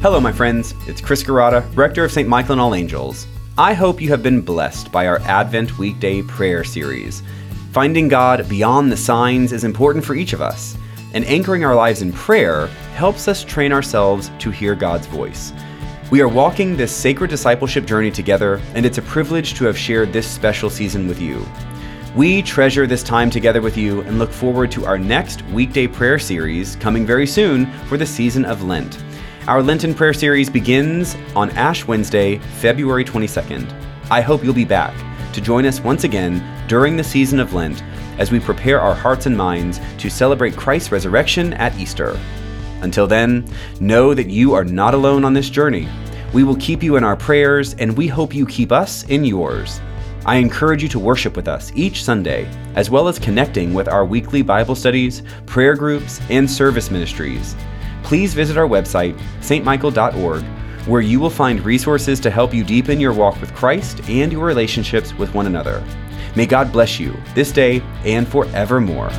Hello, my friends. It's Chris Girata, Rector of St. Michael and All Angels. I hope you have been blessed by our Advent weekday prayer series. Finding God beyond the signs is important for each of us, and anchoring our lives in prayer helps us train ourselves to hear God's voice. We are walking this sacred discipleship journey together, and it's a privilege to have shared this special season with you. We treasure this time together with you and look forward to our next weekday prayer series coming very soon for the season of Lent. Our Lenten prayer series begins on Ash Wednesday, February 22nd. I hope you'll be back to join us once again during the season of Lent as we prepare our hearts and minds to celebrate Christ's resurrection at Easter. Until then, know that you are not alone on this journey. We will keep you in our prayers, and we hope you keep us in yours. I encourage you to worship with us each Sunday, as well as connecting with our weekly Bible studies, prayer groups, and service ministries please visit our website, stmichael.org, where you will find resources to help you deepen your walk with Christ and your relationships with one another. May God bless you this day and forevermore.